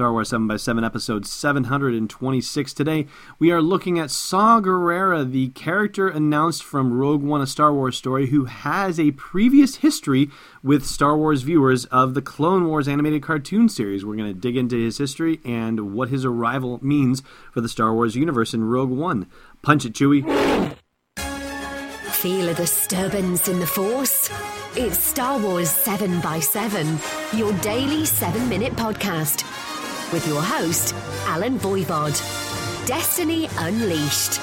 Star Wars 7 by 7 episode 726. Today, we are looking at Saw Gerrera, the character announced from Rogue One, a Star Wars story, who has a previous history with Star Wars viewers of the Clone Wars animated cartoon series. We're going to dig into his history and what his arrival means for the Star Wars universe in Rogue One. Punch it, Chewie. Feel a disturbance in the Force? It's Star Wars 7 by 7 your daily 7 minute podcast. With your host, Allen Voivod. Destiny Unleashed.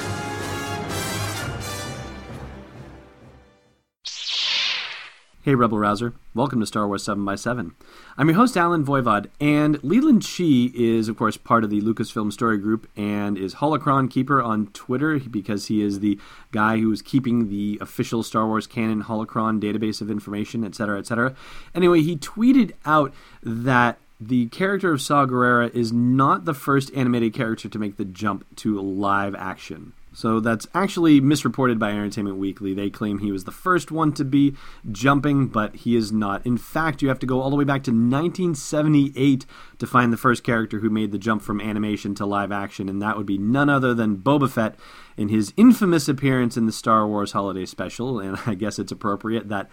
Hey, Rebel Rouser. Welcome to Star Wars 7 by 7 I'm your host, Allen Voivod, and Leland Chee is, of course, part of the Lucasfilm Story Group and is Holocron Keeper on Twitter because he is the guy who is keeping the official Star Wars canon Holocron database of information, etc., etc. Anyway, he tweeted out that the character of Saw Gerrera is not the first animated character to make the jump to live action. So that's actually misreported by Entertainment Weekly. They claim he was the first one to be jumping, but he is not. In fact, you have to go all the way back to 1978 to find the first character who made the jump from animation to live action, and that would be none other than Boba Fett in his infamous appearance in the Star Wars Holiday Special. And I guess it's appropriate that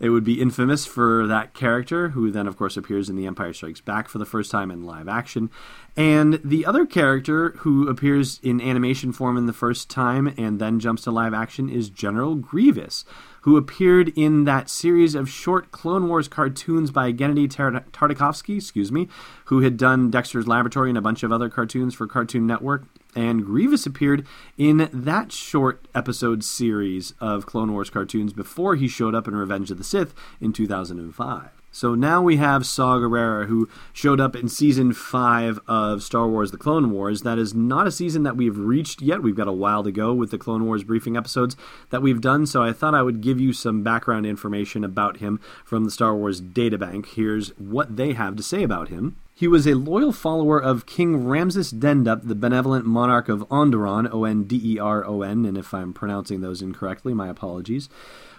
it would be infamous for that character, who then, of course, appears in The Empire Strikes Back for the first time in live action. And the other character who appears in animation form in the first time and then jumps to live action is General Grievous, who appeared in that series of short Clone Wars cartoons by Genndy Tartakovsky, excuse me, who had done Dexter's Laboratory and a bunch of other cartoons for Cartoon Network and Grievous appeared in that short episode series of Clone Wars cartoons before he showed up in Revenge of the Sith in 2005. So now we have Saw Gerrera, who showed up in season five of Star Wars The Clone Wars. That is not a season that we've reached yet. We've got a while to go with the Clone Wars briefing episodes that we've done, so I thought I would give you some background information about him from the Star Wars databank. Here's what they have to say about him. He was a loyal follower of King Ramsis Dendup, the benevolent monarch of Onderon, O N D E R O N, and if I'm pronouncing those incorrectly, my apologies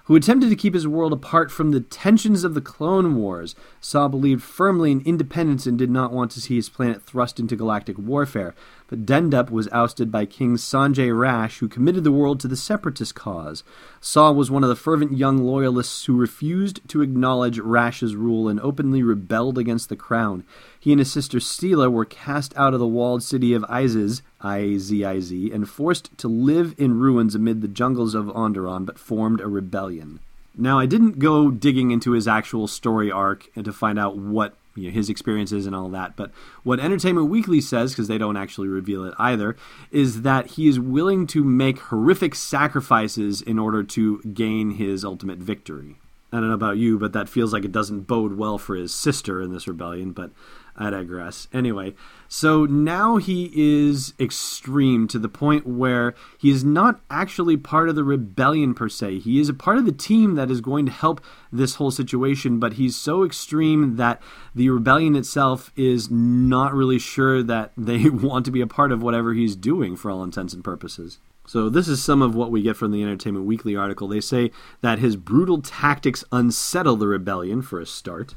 who attempted to keep his world apart from the tensions of the Clone Wars. Saw believed firmly in independence and did not want to see his planet thrust into galactic warfare. But Dendup was ousted by King Sanjay Rash, who committed the world to the separatist cause. Saw was one of the fervent young loyalists who refused to acknowledge Rash's rule and openly rebelled against the crown. He and his sister Steela were cast out of the walled city of Iziz, I-Z-I-Z, and forced to live in ruins amid the jungles of Onderon, but formed a rebellion. Now, I didn't go digging into his actual story arc and to find out what you know, his experiences and all that. But what Entertainment Weekly says, because they don't actually reveal it either, is that he is willing to make horrific sacrifices in order to gain his ultimate victory. I don't know about you, but that feels like it doesn't bode well for his sister in this rebellion. But I digress. Anyway, so now he is extreme to the point where he is not actually part of the rebellion per se. He is a part of the team that is going to help this whole situation, but he's so extreme that the rebellion itself is not really sure that they want to be a part of whatever he's doing for all intents and purposes. So, this is some of what we get from the Entertainment Weekly article. They say that his brutal tactics unsettle the rebellion, for a start.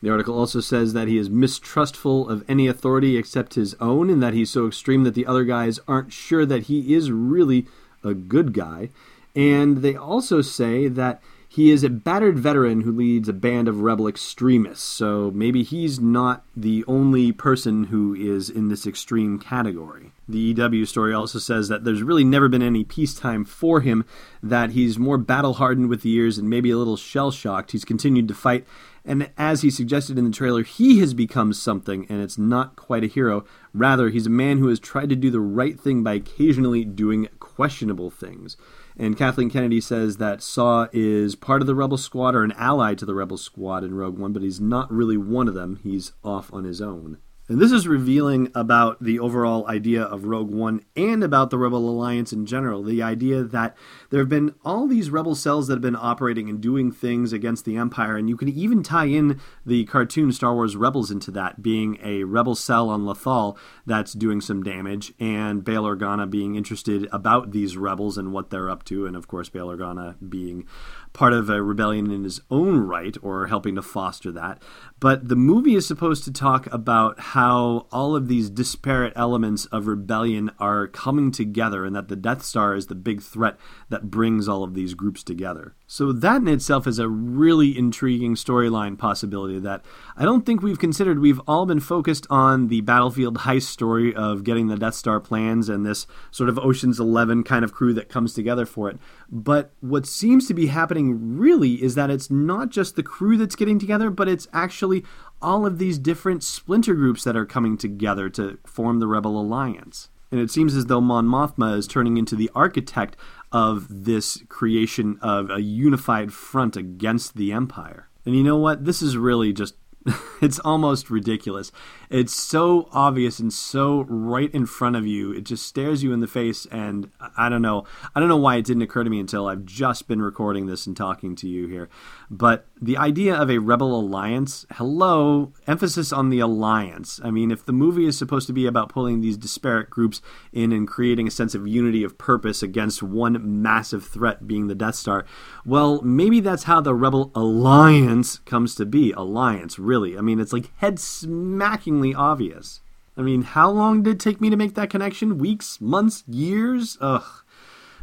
The article also says that he is mistrustful of any authority except his own, and that he's so extreme that the other guys aren't sure that he is really a good guy. And they also say that he is a battered veteran who leads a band of rebel extremists, so maybe he's not the only person who is in this extreme category. The EW story also says that there's really never been any peacetime for him, that he's more battle hardened with the years and maybe a little shell shocked. He's continued to fight and as he suggested in the trailer, he has become something, and it's not quite a hero. Rather, he's a man who has tried to do the right thing by occasionally doing questionable things. And Kathleen Kennedy says that Saw is part of the Rebel Squad or an ally to the Rebel Squad in Rogue One, but he's not really one of them. He's off on his own. And this is revealing about the overall idea of Rogue One and about the Rebel Alliance in general. The idea that there have been all these rebel cells that have been operating and doing things against the Empire, and you can even tie in the cartoon Star Wars Rebels into that, being a rebel cell on Lothal that's doing some damage, and Bail Organa being interested about these rebels and what they're up to, and of course, Bail Organa being part of a rebellion in his own right or helping to foster that. But the movie is supposed to talk about how all of these disparate elements of rebellion are coming together and that the Death Star is the big threat that brings all of these groups together. So, that in itself is a really intriguing storyline possibility that I don't think we've considered. We've all been focused on the battlefield heist story of getting the Death Star plans and this sort of Ocean's Eleven kind of crew that comes together for it. But what seems to be happening really is that it's not just the crew that's getting together, but it's actually all of these different splinter groups that are coming together to form the Rebel Alliance. And it seems as though Mon Mothma is turning into the architect of this creation of a unified front against the Empire. And you know what? This is really just it's almost ridiculous. It's so obvious and so right in front of you. It just stares you in the face and I don't know. I don't know why it didn't occur to me until I've just been recording this and talking to you here. But the idea of a rebel alliance, hello, emphasis on the alliance. I mean, if the movie is supposed to be about pulling these disparate groups in and creating a sense of unity of purpose against one massive threat being the Death Star, well, maybe that's how the rebel alliance comes to be. Alliance, really. I mean, it's like head obvious. I mean, how long did it take me to make that connection? Weeks, months, years? Ugh.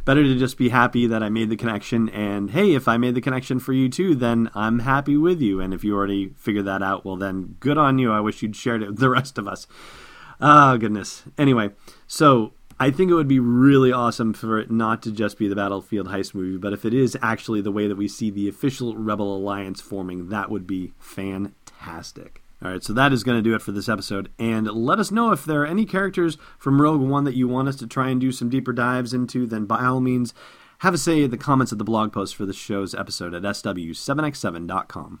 Better to just be happy that I made the connection. And hey, if I made the connection for you too, then I'm happy with you. And if you already figured that out, well, then good on you. I wish you'd shared it with the rest of us. Oh, goodness. Anyway, so I think it would be really awesome for it not to just be the Battlefield Heist movie, but if it is actually the way that we see the official Rebel Alliance forming, that would be fantastic. All right, so that is going to do it for this episode. And let us know if there are any characters from Rogue One that you want us to try and do some deeper dives into, then by all means, have a say in the comments of the blog post for this show's episode at sw7x7.com.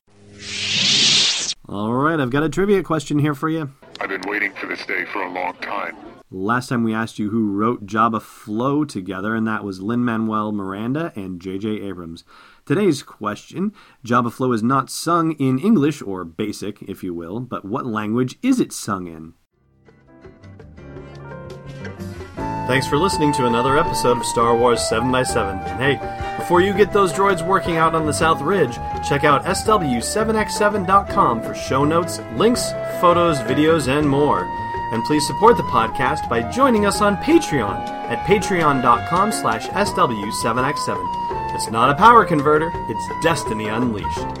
All right, I've got a trivia question here for you. I've been waiting for this day for a long time. Last time we asked you who wrote Jabba Flow together, and that was Lin Manuel Miranda and J.J. Abrams. Today's question Jabba Flow is not sung in English, or basic, if you will, but what language is it sung in? Thanks for listening to another episode of Star Wars 7x7. And hey, before you get those droids working out on the South Ridge, check out SW7x7.com for show notes, links, photos, videos, and more. And please support the podcast by joining us on Patreon at patreon.com slash SW7x7. It's not a power converter, it's Destiny Unleashed.